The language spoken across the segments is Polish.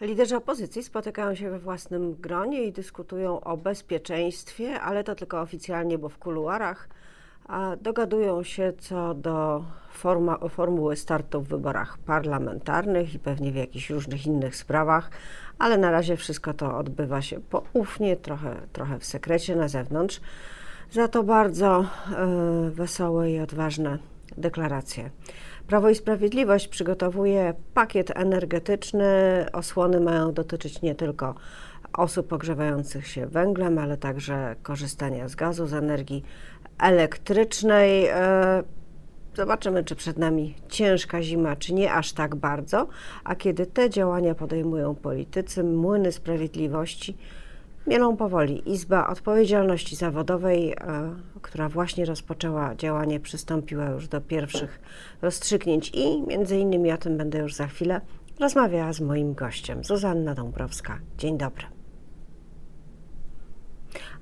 Liderzy opozycji spotykają się we własnym gronie i dyskutują o bezpieczeństwie, ale to tylko oficjalnie, bo w kuluarach a dogadują się co do forma, formuły startu w wyborach parlamentarnych i pewnie w jakichś różnych innych sprawach, ale na razie wszystko to odbywa się poufnie, trochę, trochę w sekrecie na zewnątrz. Za to bardzo y, wesołe i odważne deklaracje. Prawo i Sprawiedliwość przygotowuje pakiet energetyczny. Osłony mają dotyczyć nie tylko osób pogrzewających się węglem, ale także korzystania z gazu, z energii elektrycznej. E, zobaczymy, czy przed nami ciężka zima, czy nie aż tak bardzo. A kiedy te działania podejmują politycy, młyny sprawiedliwości mielą powoli. Izba Odpowiedzialności Zawodowej, e, która właśnie rozpoczęła działanie, przystąpiła już do pierwszych rozstrzygnięć i między innymi o tym będę już za chwilę rozmawiała z moim gościem, Zuzanna Dąbrowska. Dzień dobry.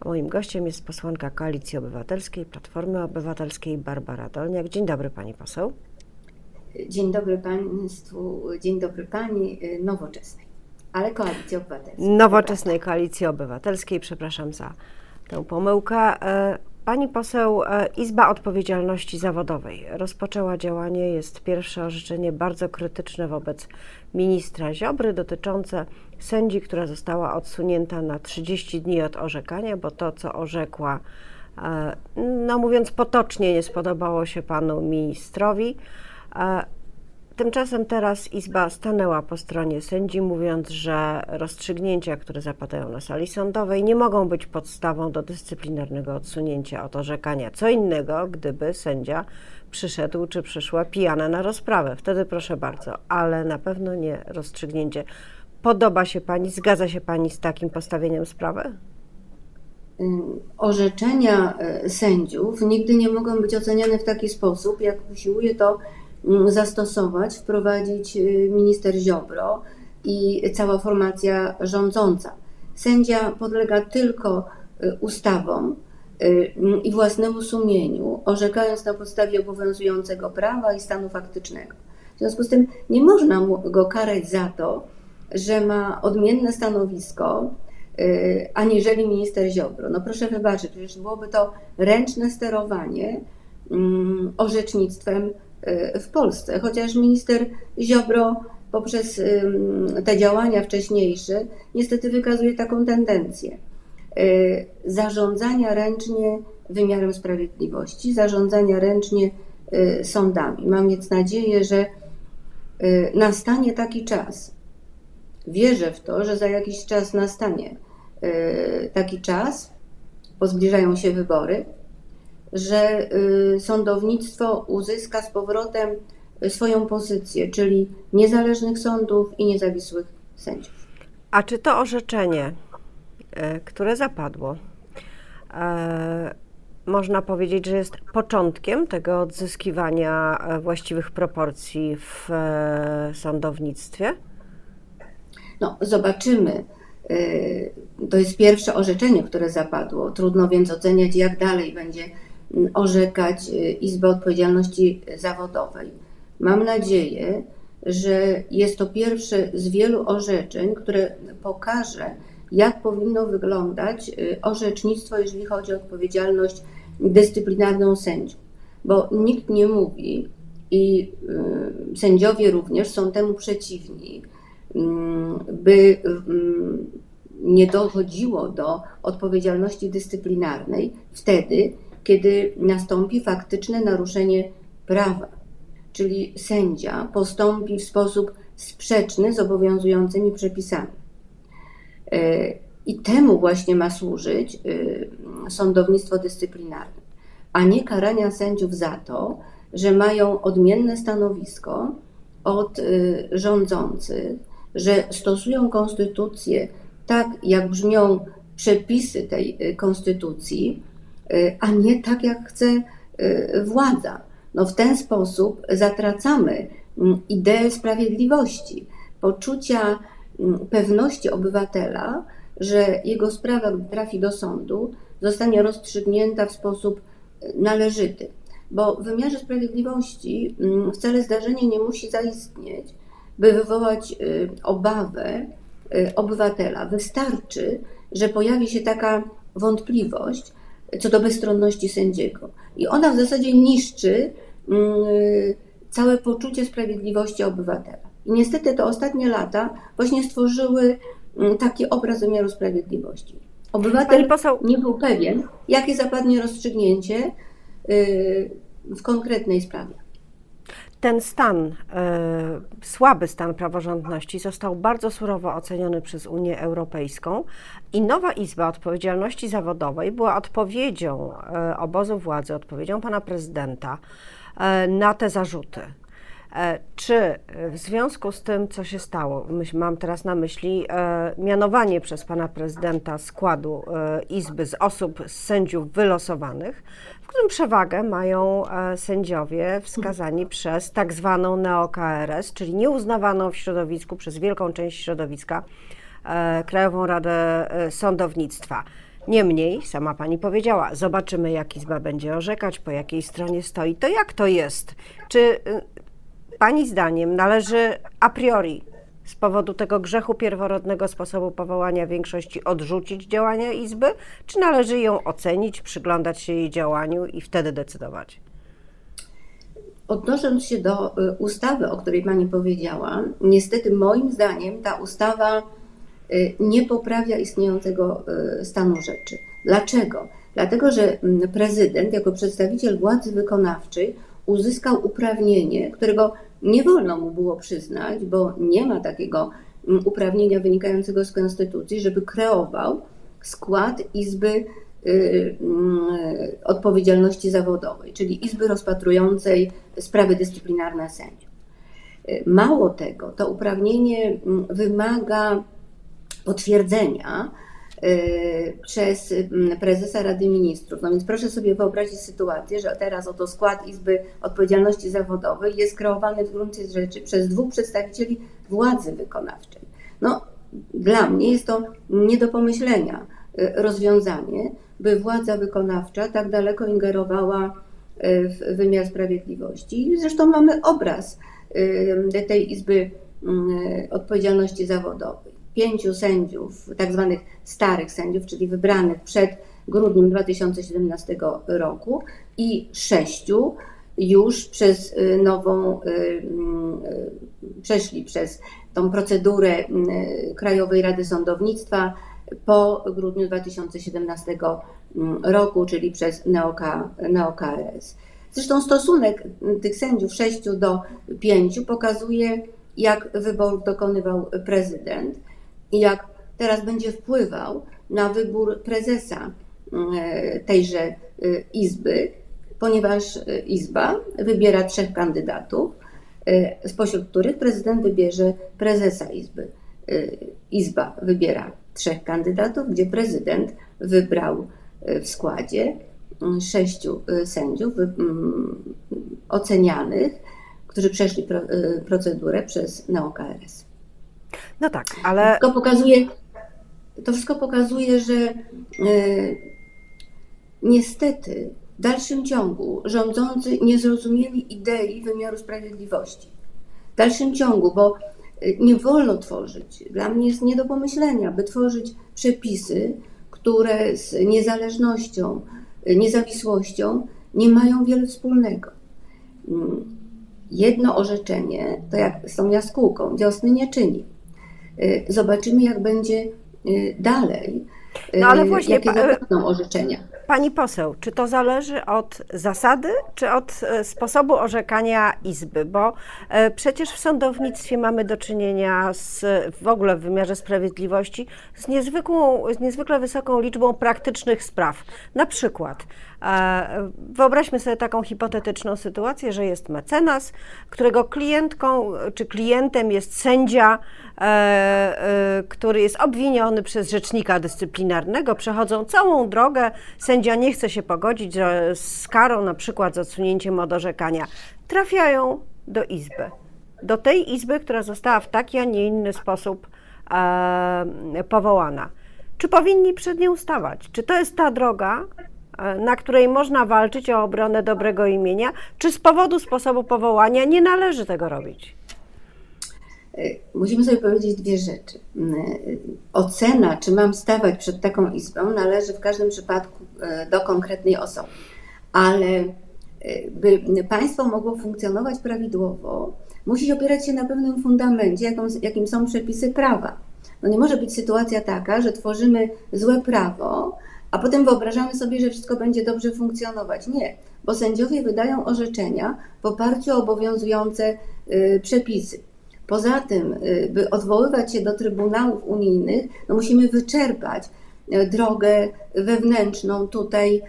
A moim gościem jest posłanka Koalicji Obywatelskiej, Platformy Obywatelskiej Barbara Dolniak. Dzień dobry pani poseł. Dzień dobry państwu, dzień dobry pani nowoczesnej, ale Koalicji Obywatelskiej. Nowoczesnej Koalicji Obywatelskiej, przepraszam za tę pomyłkę. E, Pani poseł, e, Izba Odpowiedzialności Zawodowej rozpoczęła działanie. Jest pierwsze orzeczenie bardzo krytyczne wobec ministra Ziobry dotyczące sędzi, która została odsunięta na 30 dni od orzekania, bo to, co orzekła, e, no mówiąc potocznie, nie spodobało się panu ministrowi. Tymczasem teraz Izba stanęła po stronie sędzi, mówiąc, że rozstrzygnięcia, które zapadają na sali sądowej, nie mogą być podstawą do dyscyplinarnego odsunięcia od orzekania. Co innego, gdyby sędzia przyszedł czy przyszła pijana na rozprawę. Wtedy proszę bardzo, ale na pewno nie rozstrzygnięcie. Podoba się Pani, zgadza się Pani z takim postawieniem sprawy? Orzeczenia e, sędziów nigdy nie mogą być oceniane w taki sposób, jak usiłuje to Mm, zastosować, wprowadzić y, minister Ziobro i cała formacja rządząca. Sędzia podlega tylko y, ustawom y, i własnemu sumieniu, orzekając na podstawie obowiązującego prawa i stanu faktycznego. W związku z tym nie można go karać za to, że ma odmienne stanowisko aniżeli minister Ziobro. No proszę wybaczyć, przecież byłoby to ręczne sterowanie mm, orzecznictwem w Polsce, chociaż minister Ziobro poprzez te działania wcześniejsze niestety wykazuje taką tendencję y, zarządzania ręcznie wymiarem sprawiedliwości, zarządzania ręcznie y, sądami. Mam więc nadzieję, że nastanie taki czas. Wierzę w to, że za jakiś czas nastanie taki czas, bo zbliżają się wybory, że y, sądownictwo uzyska z powrotem swoją pozycję, czyli niezależnych sądów i niezawisłych sędziów. A czy to orzeczenie, e, które zapadło, można powiedzieć, że jest początkiem tego odzyskiwania właściwych proporcji w sądownictwie? No, zobaczymy. To jest pierwsze orzeczenie, które zapadło. Trudno więc oceniać, jak dalej będzie orzekać y, Izbę Odpowiedzialności Zawodowej. Mam nadzieję, że jest to pierwsze z wielu orzeczeń, które pokaże, jak powinno wyglądać y, orzecznictwo, jeżeli chodzi o odpowiedzialność dyscyplinarną sędziów. Bo nikt nie mówi, i y, sędziowie również są temu przeciwni, by nie dochodziło do odpowiedzialności dyscyplinarnej wtedy, kiedy nastąpi faktyczne naruszenie prawa, czyli sędzia postąpi w sposób sprzeczny z obowiązującymi przepisami. E, I temu właśnie ma służyć e, sądownictwo dyscyplinarne, a nie karania sędziów za to, że mają odmienne stanowisko od e, rządzących, że stosują konstytucję tak, jak brzmią przepisy tej konstytucji, a nie tak, jak chce y, władza. No w ten sposób zatracamy mm, ideę sprawiedliwości, poczucia mm, pewności obywatela, że jego sprawa, gdy trafi do sądu, zostanie rozstrzygnięta w sposób y, należyty. Bo w wymiarze sprawiedliwości mm, wcale zdarzenie nie musi zaistnieć, by wywołać obawę obywatela. Wystarczy, że pojawi się taka wątpliwość co do bezstronności sędziego. I ona w zasadzie niszczy mm, całe poczucie sprawiedliwości obywatela. I niestety te ostatnie lata właśnie stworzyły mm, taki obraz wymiaru sprawiedliwości. Obywatel nie był pewien, jakie zapadnie rozstrzygnięcie y, w konkretnej sprawie. Ten stan, y, słaby stan praworządności został bardzo surowo oceniony przez Unię Europejską i nowa Izba Odpowiedzialności Zawodowej była odpowiedzią y, obozu władzy, odpowiedzią pana prezydenta na te zarzuty. E, czy w związku z tym, co się stało, mam teraz na myśli e, mianowanie przez pana prezydenta składu e, Izby z osób, z sędziów wylosowanych, w którym przewagę mają sędziowie wskazani przez tak zwaną neo-KRS, czyli nieuznawaną w środowisku przez wielką część środowiska Krajową Radę Sądownictwa. Niemniej, sama pani powiedziała, zobaczymy, jak Izba będzie orzekać, po jakiej stronie stoi. To jak to jest? Czy Pani zdaniem należy a priori z powodu tego grzechu pierworodnego sposobu powołania większości odrzucić działania Izby, czy należy ją ocenić, przyglądać się jej działaniu i wtedy decydować? Odnosząc się do y, ustawy, o której Pani powiedziała, niestety moim zdaniem ta ustawa y, nie poprawia istniejącego y, stanu rzeczy. Dlaczego? Dlatego, że mm, prezydent jako przedstawiciel władzy wykonawczej uzyskał uprawnienie, którego nie wolno mu było przyznać, bo nie ma takiego mm, uprawnienia wynikającego z konstytucji, żeby kreował skład Izby y, mm, Odpowiedzialności Zawodowej, czyli Izby rozpatrującej sprawy dyscyplinarne sędziów. Y, mało tego, to uprawnienie mm, wymaga potwierdzenia przez mm, prezesa Rady Ministrów. No więc proszę sobie wyobrazić sytuację, że teraz oto skład Izby Odpowiedzialności Zawodowej jest kreowany w gruncie rzeczy przez dwóch przedstawicieli władzy wykonawczej. No, dla mnie jest to nie do pomyślenia y, rozwiązanie, by władza wykonawcza tak daleko ingerowała y, w wymiar sprawiedliwości. Zresztą mamy obraz tej Izby mm, Odpowiedzialności Zawodowej pięciu sędziów, tak zwanych starych sędziów, czyli wybranych przed grudniem 2017 roku i sześciu już przez y, nową, y, y, przeszli przez tą procedurę Krajowej Rady Sądownictwa po grudniu 2017 roku, czyli przez NeoKRS. Zresztą stosunek tych sędziów sześciu do pięciu pokazuje, jak wyborów dokonywał prezydent jak teraz będzie wpływał na wybór prezesa e, tejże e, izby, ponieważ e, izba wybiera trzech kandydatów, spośród których prezydent wybierze prezesa izby. Izba wybiera trzech kandydatów, gdzie prezydent wybrał w składzie sześciu sędziów ocenianych, którzy przeszli procedurę przez NeoKRS. No tak, ale. To wszystko pokazuje, to wszystko pokazuje że e, niestety w dalszym ciągu rządzący nie zrozumieli idei wymiaru sprawiedliwości. W dalszym ciągu, bo e, nie wolno tworzyć, dla mnie jest nie do pomyślenia, by tworzyć przepisy, które z niezależnością, e, niezawisłością nie mają wiele wspólnego. Mm, jedno orzeczenie, to jak z tą jaskółką, wiosny nie czyni. Y, zobaczymy, jak będzie y, dalej. No ale y, właśnie, jakie zapadną orzeczenia. Pani poseł, czy to zależy od zasady, czy od sposobu orzekania Izby? Bo przecież w sądownictwie mamy do czynienia z, w ogóle w wymiarze sprawiedliwości z, niezwykłą, z niezwykle wysoką liczbą praktycznych spraw. Na przykład wyobraźmy sobie taką hipotetyczną sytuację, że jest mecenas, którego klientką czy klientem jest sędzia, który jest obwiniony przez rzecznika dyscyplinarnego, przechodzą całą drogę, sędzia nie chce się pogodzić z karą, na przykład z odsunięciem od orzekania, trafiają do izby. Do tej izby, która została w taki, a nie inny sposób e, powołana. Czy powinni przed nią stawać? Czy to jest ta droga, e, na której można walczyć o obronę dobrego imienia, czy z powodu sposobu powołania nie należy tego robić? E, musimy sobie powiedzieć dwie rzeczy. ocena, czy mam stawać przed taką izbą, należy w każdym przypadku do konkretnej osoby. Ale by państwo mogło funkcjonować prawidłowo, musi opierać się na pewnym fundamencie, jakim są przepisy prawa. No nie może być sytuacja taka, że tworzymy złe prawo, a potem wyobrażamy sobie, że wszystko będzie dobrze funkcjonować. Nie, bo sędziowie wydają orzeczenia w oparciu o obowiązujące y, przepisy. Poza tym, y, by odwoływać się do trybunałów unijnych, no musimy wyczerpać y, drogę wewnętrzną tutaj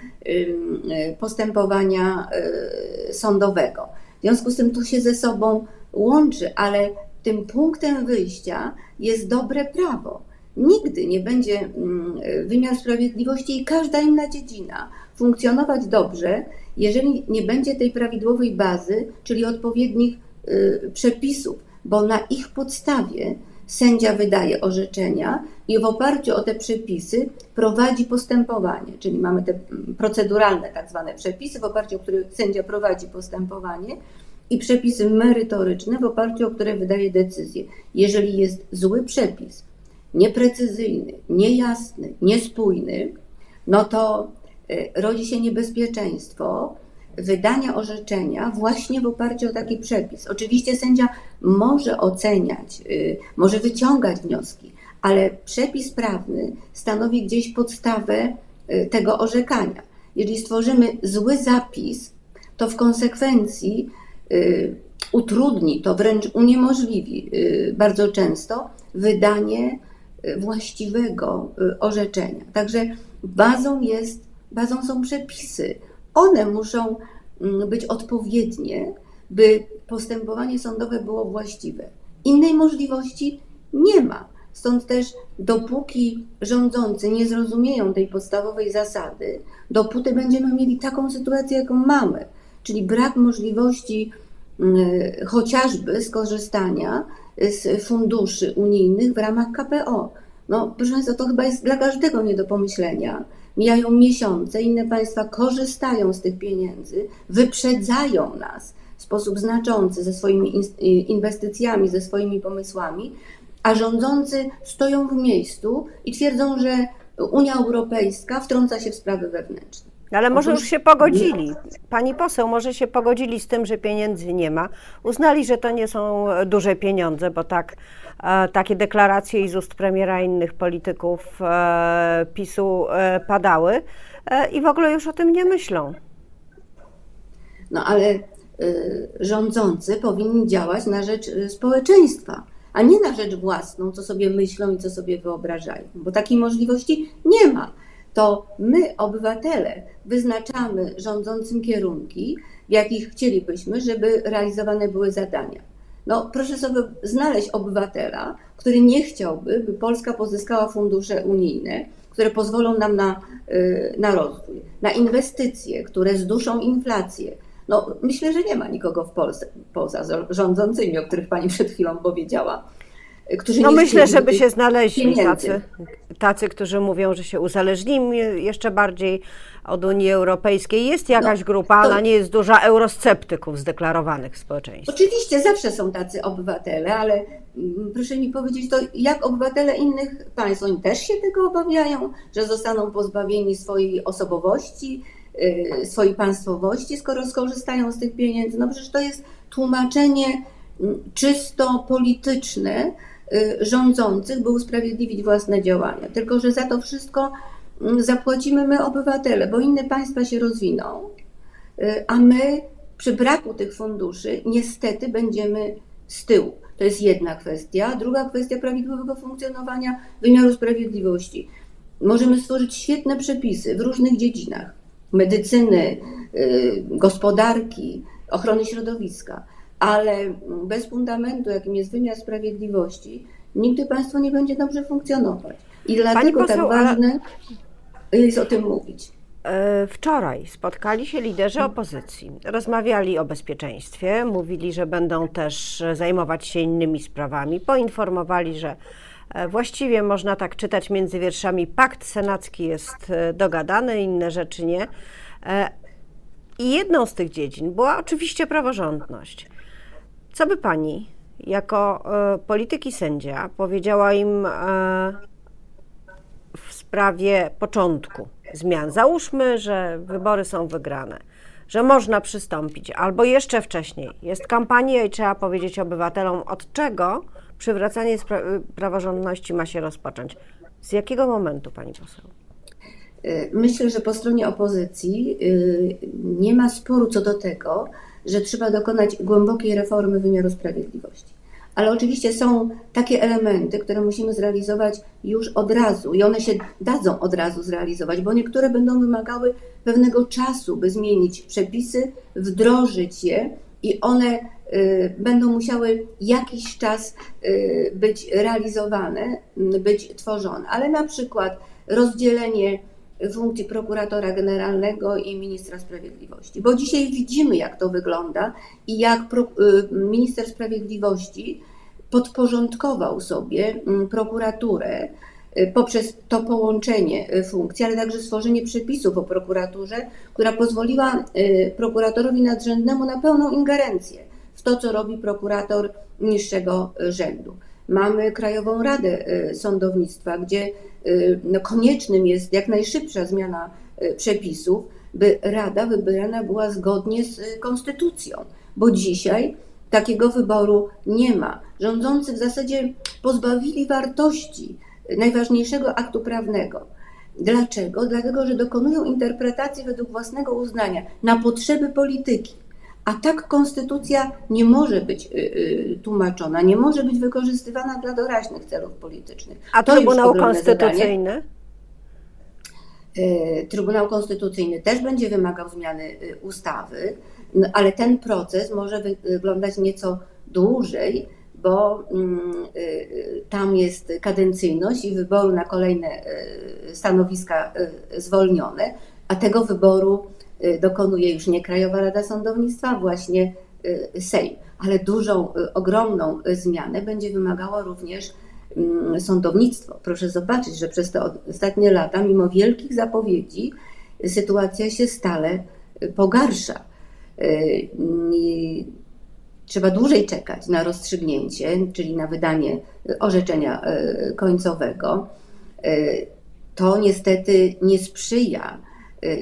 postępowania sądowego. W związku z tym to się ze sobą łączy, ale tym punktem wyjścia jest dobre prawo. Nigdy nie będzie mm, wymiar sprawiedliwości i każda inna dziedzina funkcjonować dobrze, jeżeli nie będzie tej prawidłowej bazy, czyli odpowiednich y, przepisów, bo na ich podstawie sędzia wydaje orzeczenia i w oparciu o te przepisy prowadzi postępowanie, czyli mamy te mm, proceduralne tak zwane przepisy, w oparciu o które sędzia prowadzi postępowanie i przepisy merytoryczne, w oparciu o które wydaje decyzję. Jeżeli jest zły przepis, nieprecyzyjny, niejasny, niespójny, no to y, rodzi się niebezpieczeństwo wydania orzeczenia właśnie w oparciu o taki przepis. Oczywiście sędzia może oceniać, y, może wyciągać wnioski, ale przepis prawny stanowi gdzieś podstawę y, tego orzekania. Jeżeli stworzymy zły zapis, to w konsekwencji utrudni, to wręcz uniemożliwi bardzo często wydanie właściwego y, orzeczenia. Także bazą jest, bazą są przepisy. One muszą mm, być odpowiednie, by postępowanie sądowe było właściwe. Innej możliwości nie ma. Stąd też dopóki rządzący nie zrozumieją tej podstawowej zasady, dopóty będziemy mieli taką sytuację, jaką mamy, czyli brak możliwości y, chociażby skorzystania z funduszy unijnych w ramach KPO. No, proszę Państwa, to chyba jest dla każdego nie do pomyślenia. Mijają miesiące, inne państwa korzystają z tych pieniędzy, wyprzedzają nas w sposób znaczący ze swoimi inwestycjami, ze swoimi pomysłami, a rządzący stoją w miejscu i twierdzą, że Unia Europejska wtrąca się w sprawy wewnętrzne. Ale może już się pogodzili. Pani poseł, może się pogodzili z tym, że pieniędzy nie ma. Uznali, że to nie są duże pieniądze, bo tak, e, takie deklaracje i z ust premiera i innych polityków e, PiSu e, padały i w ogóle już o tym nie myślą. No ale rządzący powinni działać na rzecz społeczeństwa, a nie na rzecz własną, co sobie myślą i co sobie wyobrażają, bo takiej możliwości nie ma to my, obywatele, wyznaczamy rządzącym kierunki, w jakich chcielibyśmy, żeby realizowane były zadania. No, proszę sobie znaleźć obywatela, który nie chciałby, by Polska pozyskała fundusze unijne, które pozwolą nam na, y, na rozwój, na inwestycje, które zduszą inflację. No, myślę, że nie ma nikogo w Polsce poza rządzącymi, o których Pani przed chwilą powiedziała którzy no myślę, żeby się znaleźli tacy, tacy, którzy mówią, że się uzależnimy jeszcze bardziej od Unii Europejskiej. Jest jakaś no, grupa, to... ona nie jest duża, eurosceptyków zdeklarowanych w społeczeństwie. Oczywiście zawsze są tacy obywatele, ale mm, proszę mi powiedzieć, to jak obywatele innych państw, oni też się tego obawiają, że zostaną pozbawieni swojej osobowości, yy, swojej państwowości, skoro skorzystają z tych pieniędzy. No przecież to jest tłumaczenie mm, czysto polityczne, Y, rządzących, by usprawiedliwić własne działania. Tylko, że za to wszystko mm, zapłacimy my, obywatele, bo inne państwa się rozwiną, y, a my przy braku tych funduszy niestety będziemy z tyłu. To jest jedna kwestia. Druga kwestia prawidłowego funkcjonowania wymiaru sprawiedliwości. Możemy stworzyć świetne przepisy w różnych dziedzinach medycyny, y, gospodarki, ochrony środowiska ale bez fundamentu, jakim jest wymiar sprawiedliwości, nigdy państwo nie będzie dobrze funkcjonować. I dlatego tak poseł, tak ważne ale... jest o tym mówić. E, wczoraj spotkali się liderzy opozycji, rozmawiali o bezpieczeństwie, mówili, że będą też zajmować się innymi sprawami, poinformowali, że e, właściwie można tak czytać między wierszami, pakt senacki jest e, dogadany, inne rzeczy nie. I jedną z tych dziedzin była oczywiście praworządność. Co by pani jako e, polityk i sędzia powiedziała im e, w sprawie początku zmian? Załóżmy, że wybory są wygrane, że można przystąpić, albo jeszcze wcześniej jest kampania i trzeba powiedzieć obywatelom, od czego przywracanie praworządności ma się rozpocząć. Z jakiego momentu, pani poseł? Y, myślę, że po stronie opozycji y, nie ma sporu co do tego, że trzeba dokonać głębokiej reformy wymiaru sprawiedliwości. Ale oczywiście są takie elementy, które musimy zrealizować już od razu i one się dadzą od razu zrealizować, bo niektóre będą wymagały pewnego czasu, by zmienić przepisy, wdrożyć je i one y, będą musiały jakiś czas być realizowane, być tworzone. Ale na przykład rozdzielenie funkcji prokuratora generalnego i ministra sprawiedliwości. Bo dzisiaj widzimy, jak to wygląda i jak y, minister sprawiedliwości podporządkował sobie mm, prokuraturę y, poprzez to połączenie y, funkcji, ale także stworzenie przepisów o prokuraturze, która pozwoliła prokuratorowi nadrzędnemu na pełną ingerencję w to, co robi prokurator niższego rzędu. Mamy Krajową Radę Sądownictwa, gdzie Y, no, koniecznym jest jak najszybsza zmiana y, przepisów, by Rada wybierana była zgodnie z y, konstytucją, bo dzisiaj takiego wyboru nie ma. Rządzący w zasadzie pozbawili wartości najważniejszego aktu prawnego. Dlaczego? Dlatego, że dokonują interpretacji według własnego uznania na potrzeby polityki. A tak konstytucja nie może być y, y, tłumaczona, nie może być wykorzystywana dla doraźnych celów politycznych. A to Trybunał Konstytucyjny? Y, Trybunał Konstytucyjny też będzie wymagał zmiany ustawy, no, ale ten proces może wyglądać nieco dłużej, bo mm, tam jest kadencyjność i wyboru na kolejne stanowiska zwolnione, a tego wyboru dokonuje już nie Krajowa Rada Sądownictwa, właśnie y, Sejm. Ale dużą, y, ogromną zmianę będzie wymagało również mm, sądownictwo. Proszę zobaczyć, że przez te ostatnie lata, mimo wielkich zapowiedzi, sytuacja się stale pogarsza. Trzeba dłużej czekać na rozstrzygnięcie, czyli na wydanie orzeczenia końcowego. To niestety nie sprzyja Y,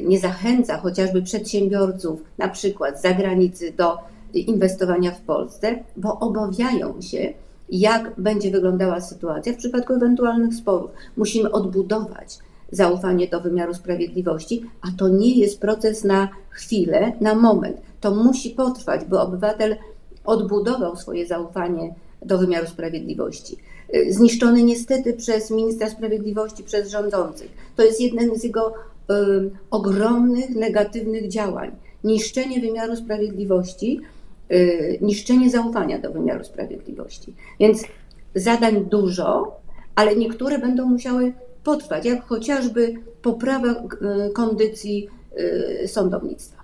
nie zachęca chociażby przedsiębiorców, na przykład z zagranicy, do inwestowania w Polsce, bo obawiają się, jak będzie wyglądała sytuacja w przypadku ewentualnych sporów. Musimy odbudować zaufanie do wymiaru sprawiedliwości, a to nie jest proces na chwilę, na moment. To musi potrwać, by obywatel odbudował swoje zaufanie do wymiaru sprawiedliwości. Y, zniszczony niestety przez ministra sprawiedliwości, przez rządzących. To jest jeden z jego ogromnych negatywnych działań. Niszczenie wymiaru sprawiedliwości, y, niszczenie zaufania do wymiaru sprawiedliwości. Więc zadań dużo, ale niektóre będą musiały potrwać, jak chociażby poprawa y, kondycji y, sądownictwa.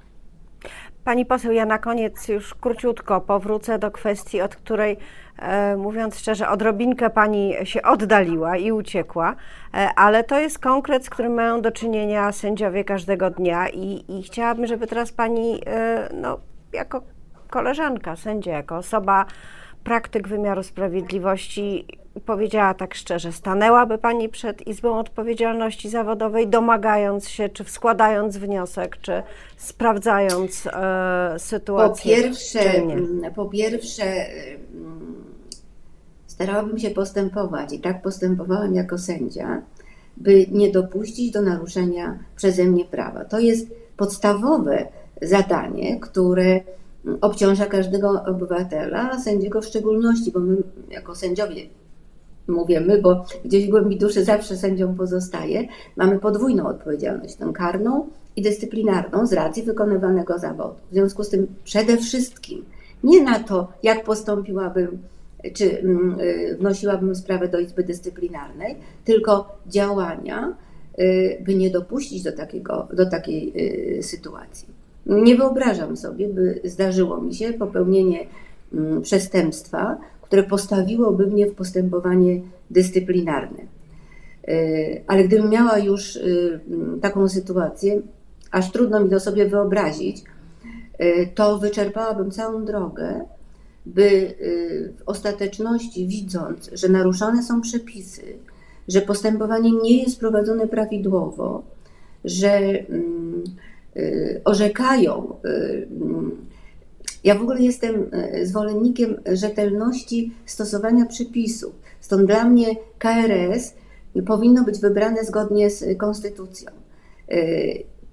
Pani poseł, ja na koniec już króciutko powrócę do kwestii, od której E, mówiąc szczerze, odrobinkę pani się oddaliła i uciekła, e, ale to jest konkret, z którym mają do czynienia sędziowie każdego dnia i, i chciałabym, żeby teraz pani, e, no, jako koleżanka sędzia, jako osoba, praktyk wymiaru sprawiedliwości powiedziała tak szczerze, stanęłaby Pani przed Izbą Odpowiedzialności Zawodowej, domagając się, czy składając wniosek, czy sprawdzając e, sytuację? Po pierwsze, po pierwsze starałabym się postępować i tak postępowałam jako sędzia, by nie dopuścić do naruszenia przeze mnie prawa. To jest podstawowe zadanie, które obciąża każdego obywatela, sędziego w szczególności, bo my jako sędziowie mówię my, bo gdzieś w głębi duszy zawsze sędzią pozostaje, mamy podwójną odpowiedzialność, tę karną i dyscyplinarną z racji wykonywanego zawodu. W związku z tym przede wszystkim nie na to, jak postąpiłabym czy mm, y, wnosiłabym sprawę do Izby Dyscyplinarnej, tylko działania, y, by nie dopuścić do, takiego, do takiej y, sytuacji. Nie wyobrażam sobie, by zdarzyło mi się popełnienie mm, przestępstwa, które postawiłoby mnie w postępowanie dyscyplinarne. Ale gdybym miała już mm, taką sytuację, aż trudno mi to sobie wyobrazić, to wyczerpałabym całą drogę by y, w ostateczności, widząc, że naruszone są przepisy, że postępowanie nie jest prowadzone prawidłowo, że mm, y, orzekają. Y, mm, ja w ogóle jestem zwolennikiem rzetelności stosowania przepisów. Stąd dla mnie KRS powinno być wybrane zgodnie z konstytucją.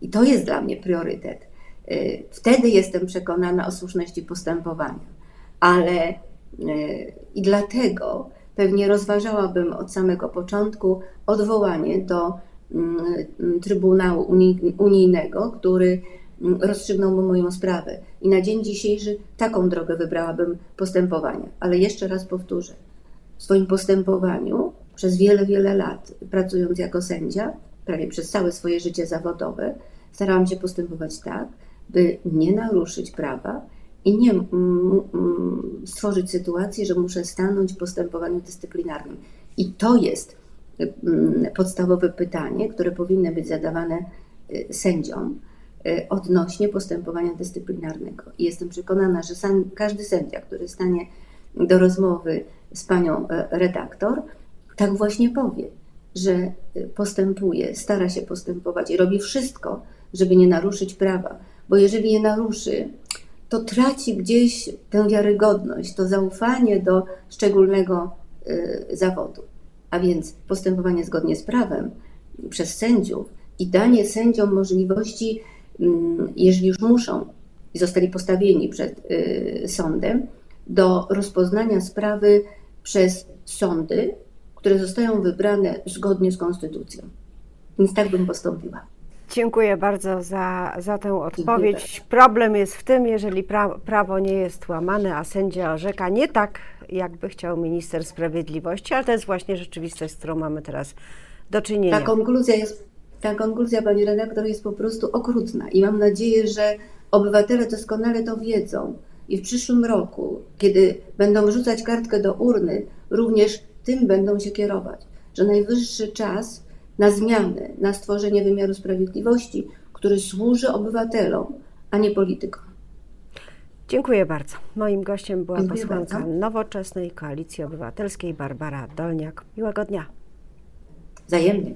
I to jest dla mnie priorytet. Wtedy jestem przekonana o słuszności postępowania ale i dlatego pewnie rozważałabym od samego początku odwołanie do Trybunału Unijnego, który mm, rozstrzygnąłby moją sprawę. I na dzień dzisiejszy taką drogę wybrałabym postępowania. Ale jeszcze raz powtórzę, w swoim postępowaniu przez wiele, wiele lat, pracując jako sędzia, prawie przez całe swoje życie zawodowe, starałam się postępować tak, by nie naruszyć prawa i nie stworzyć sytuacji, że muszę stanąć w postępowaniu dyscyplinarnym. I to jest podstawowe pytanie, które powinny być zadawane y, sędziom y, odnośnie postępowania dyscyplinarnego. I jestem przekonana, że sam, każdy sędzia, który stanie do rozmowy z panią e, redaktor, tak właśnie powie, że y, postępuje, stara się postępować i robi wszystko, żeby nie naruszyć prawa, bo jeżeli je naruszy, to traci gdzieś tę wiarygodność, to zaufanie do szczególnego zawodu. A więc postępowanie zgodnie z prawem przez sędziów i danie sędziom możliwości, mm, jeżeli już muszą i zostali postawieni przed y, sądem, do rozpoznania sprawy przez sądy, które zostają wybrane zgodnie z konstytucją. Więc tak bym postąpiła. Dziękuję bardzo za, za tę odpowiedź. Problem jest w tym, jeżeli pra, prawo nie jest łamane, a sędzia orzeka nie tak, jakby chciał minister sprawiedliwości, ale to jest właśnie rzeczywistość, z którą mamy teraz do czynienia. Ta konkluzja jest, ta konkluzja, pani redaktor, jest po prostu okrutna i mam nadzieję, że obywatele doskonale to wiedzą i w przyszłym roku, kiedy będą wrzucać kartkę do urny, również tym będą się kierować, że najwyższy czas na zmianę, na stworzenie wymiaru sprawiedliwości, który służy obywatelom, a nie politykom. Dziękuję bardzo. Moim gościem była Dziękuję posłanka bardzo. Nowoczesnej Koalicji Obywatelskiej Barbara Dolniak. Miłego dnia. Wzajemnie.